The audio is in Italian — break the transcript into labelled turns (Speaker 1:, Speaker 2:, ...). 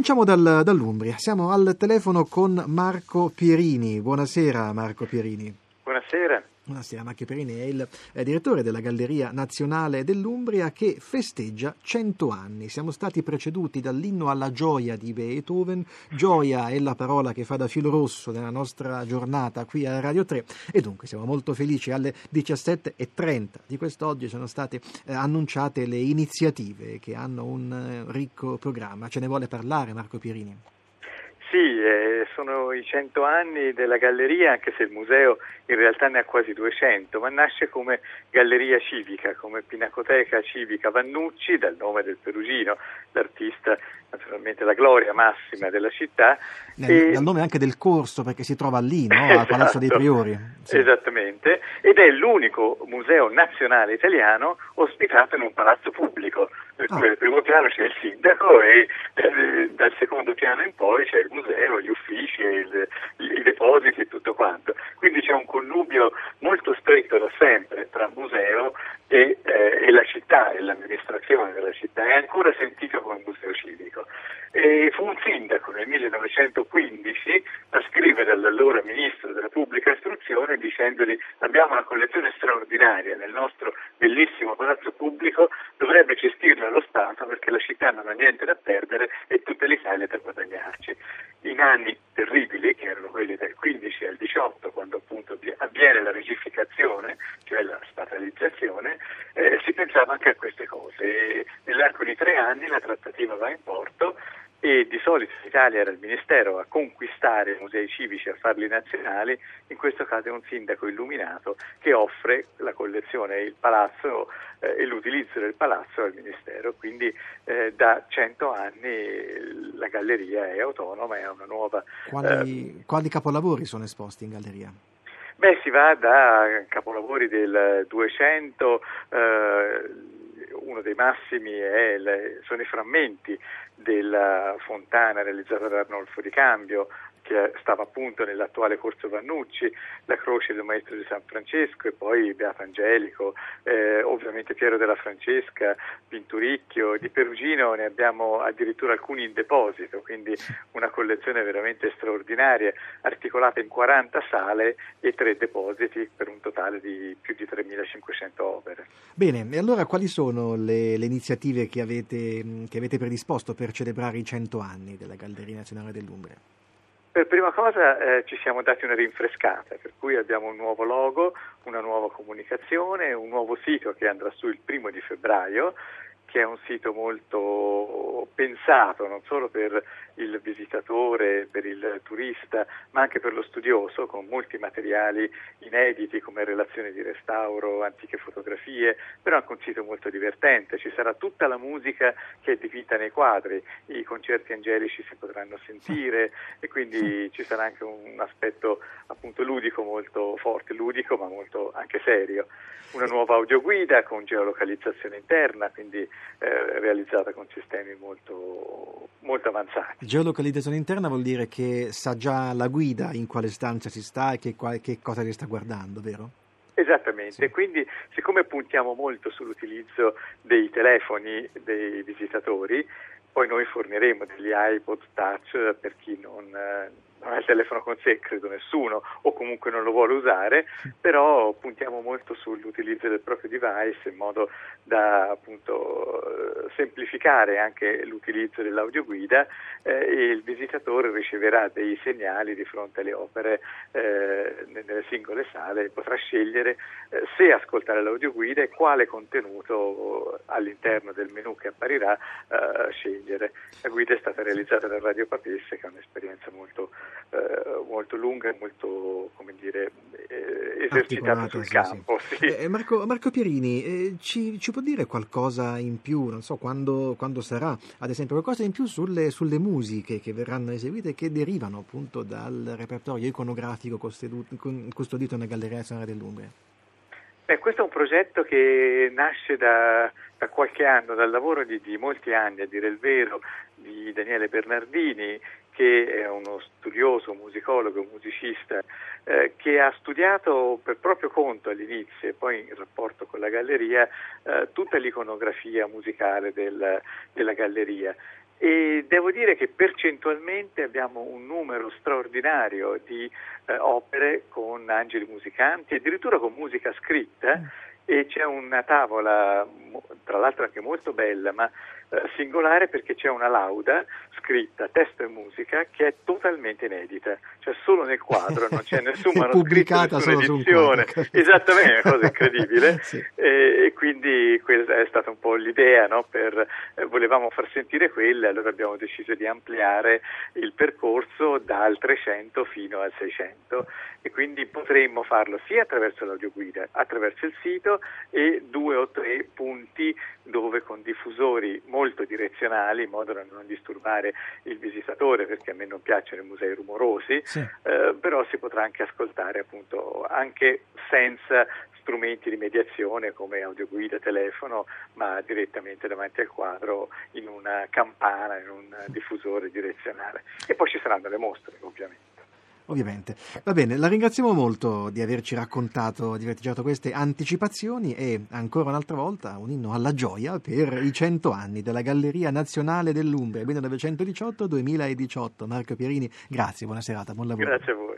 Speaker 1: cominciamo dal, dall'Umbria. Siamo al telefono con Marco Pierini. Buonasera Marco Pierini.
Speaker 2: Buonasera.
Speaker 1: Buonasera, Marco Perini è il è direttore della Galleria Nazionale dell'Umbria che festeggia 100 anni. Siamo stati preceduti dall'inno alla gioia di Beethoven. Gioia è la parola che fa da filo rosso nella nostra giornata qui a Radio 3 e dunque siamo molto felici. Alle 17.30 di quest'oggi sono state eh, annunciate le iniziative che hanno un eh, ricco programma. Ce ne vuole parlare Marco Pierini?
Speaker 2: Sì, eh, sono i 100 anni della galleria, anche se il museo in realtà ne ha quasi 200, ma nasce come galleria civica, come pinacoteca civica Vannucci, dal nome del Perugino, l'artista naturalmente la gloria massima della città.
Speaker 1: Nel, e... Dal nome anche del corso, perché si trova lì, no? al esatto, Palazzo dei Priori.
Speaker 2: Sì. Esattamente, ed è l'unico museo nazionale italiano ospitato in un palazzo pubblico, per cui al primo piano c'è il sindaco e eh, dal secondo piano in poi c'è il museo, gli uffici, il, i depositi e tutto quanto. Quindi c'è un connubio molto stretto da sempre tra museo e, eh, e la città e l'amministrazione della città, è ancora sentito come museo civico. E fu un sindaco nel 1915 a scrivere all'allora ministro della pubblica istruzione dicendogli abbiamo una collezione straordinaria nel nostro bellissimo palazzo pubblico, dovrebbe gestirla lo Stato perché la città non ha niente da perdere e tutta l'Italia da guadagnarci. In anni terribili, che erano quelli dal 15 al 18, quando appunto avviene la regificazione, cioè la statalizzazione, eh, si pensava anche a queste cose. E nell'arco di tre anni la trattativa va in porto e di solito l'Italia era il Ministero a conquistare i musei civici, a farli nazionali, in questo caso è un sindaco illuminato che offre la collezione e il palazzo eh, e l'utilizzo del palazzo al Ministero, quindi eh, da cento anni la galleria è autonoma, è una nuova...
Speaker 1: Quali, eh, quali capolavori sono esposti in galleria?
Speaker 2: Beh, si va da capolavori del 200, eh, uno dei massimi le, sono i frammenti della fontana realizzata da Arnolfo di Cambio, che stava appunto nell'attuale Corso Vannucci, la croce del Maestro di San Francesco e poi Beato Angelico, eh, ovviamente Piero della Francesca, Pinturicchio, di Perugino ne abbiamo addirittura alcuni in deposito, quindi una collezione veramente straordinaria, articolata in 40 sale e tre depositi per un totale di più di 3.500 opere.
Speaker 1: Bene, e allora quali sono le, le iniziative che avete, che avete predisposto per celebrare i 100 anni della Galleria Nazionale dell'Umbria?
Speaker 2: Per prima cosa eh, ci siamo dati una rinfrescata, per cui abbiamo un nuovo logo, una nuova comunicazione, un nuovo sito che andrà su il primo di febbraio, che è un sito molto pensato non solo per il visitatore, per il turista, ma anche per lo studioso, con molti materiali inediti come relazioni di restauro, antiche fotografie, però anche un sito molto divertente. Ci sarà tutta la musica che è dipinta nei quadri, i concerti angelici si potranno sentire e quindi ci sarà anche un aspetto appunto ludico molto forte, ludico ma molto anche serio. Una nuova audioguida con geolocalizzazione interna, quindi eh, realizzata con sistemi molto, molto avanzati.
Speaker 1: Geolocalizzazione interna vuol dire che sa già la guida in quale stanza si sta e che, che cosa si sta guardando, vero?
Speaker 2: Esattamente, sì. quindi siccome puntiamo molto sull'utilizzo dei telefoni dei visitatori, poi noi forniremo degli iPod touch per chi non, non ha il telefono con sé, credo nessuno, o comunque non lo vuole usare, però puntiamo molto sull'utilizzo del proprio device in modo da appunto semplificare anche l'utilizzo dell'audioguida eh, e il visitatore riceverà dei segnali di fronte alle opere eh, nelle singole sale e potrà scegliere eh, se ascoltare l'audioguida e quale contenuto all'interno del menu che apparirà eh, scegliere. La guida è stata realizzata da Radio Papesse che è un'esperienza molto eh, molto lunga e molto come dire, eh, esercitata sul sì, campo. Sì. Sì.
Speaker 1: Eh, Marco, Marco, Pierini, eh, ci, ci, può dire qualcosa in più, non so quando, quando sarà, ad esempio, qualcosa in più sulle, sulle, musiche che verranno eseguite che derivano appunto dal repertorio iconografico custodito nella Galleria Nazionale dell'Umbria?
Speaker 2: Beh, questo è un progetto che nasce da, da qualche anno, dal lavoro di, di, molti anni, a dire il vero, di Daniele Bernardini, che è uno studioso, musicologo, musicista, eh, che ha studiato per proprio conto all'inizio e poi in rapporto con la galleria eh, tutta l'iconografia musicale del, della galleria e devo dire che percentualmente abbiamo un numero straordinario di eh, opere con angeli musicanti, addirittura con musica scritta mm. e c'è una tavola, tra l'altro anche molto bella, ma eh, singolare perché c'è una lauda scritta, testo e musica, che è totalmente inedita, cioè solo nel quadro, non c'è nessun manoscritto, nessuna edizione. Esattamente, è una cosa incredibile. sì. e, e, quindi questa è stata un po' l'idea, no? per, eh, volevamo far sentire quelle, allora abbiamo deciso di ampliare il percorso dal 300 fino al 600 e quindi potremmo farlo sia attraverso l'audioguida, attraverso il sito e due o tre punti dove con diffusori molto direzionali, in modo da non disturbare il visitatore, perché a me non piacciono i musei rumorosi, sì. eh, però si potrà anche ascoltare appunto anche senza strumenti di mediazione come audioguida, telefono, ma direttamente davanti al quadro in una campana, in un diffusore direzionale. E poi ci saranno le mostre, ovviamente
Speaker 1: ovviamente. Va bene, la ringraziamo molto di averci raccontato, di averci dato queste anticipazioni e ancora un'altra volta un inno alla gioia per i 100 anni della Galleria Nazionale dell'Umbria 1918-2018. Marco Pierini, grazie, buona serata, buon lavoro.
Speaker 2: Grazie a voi.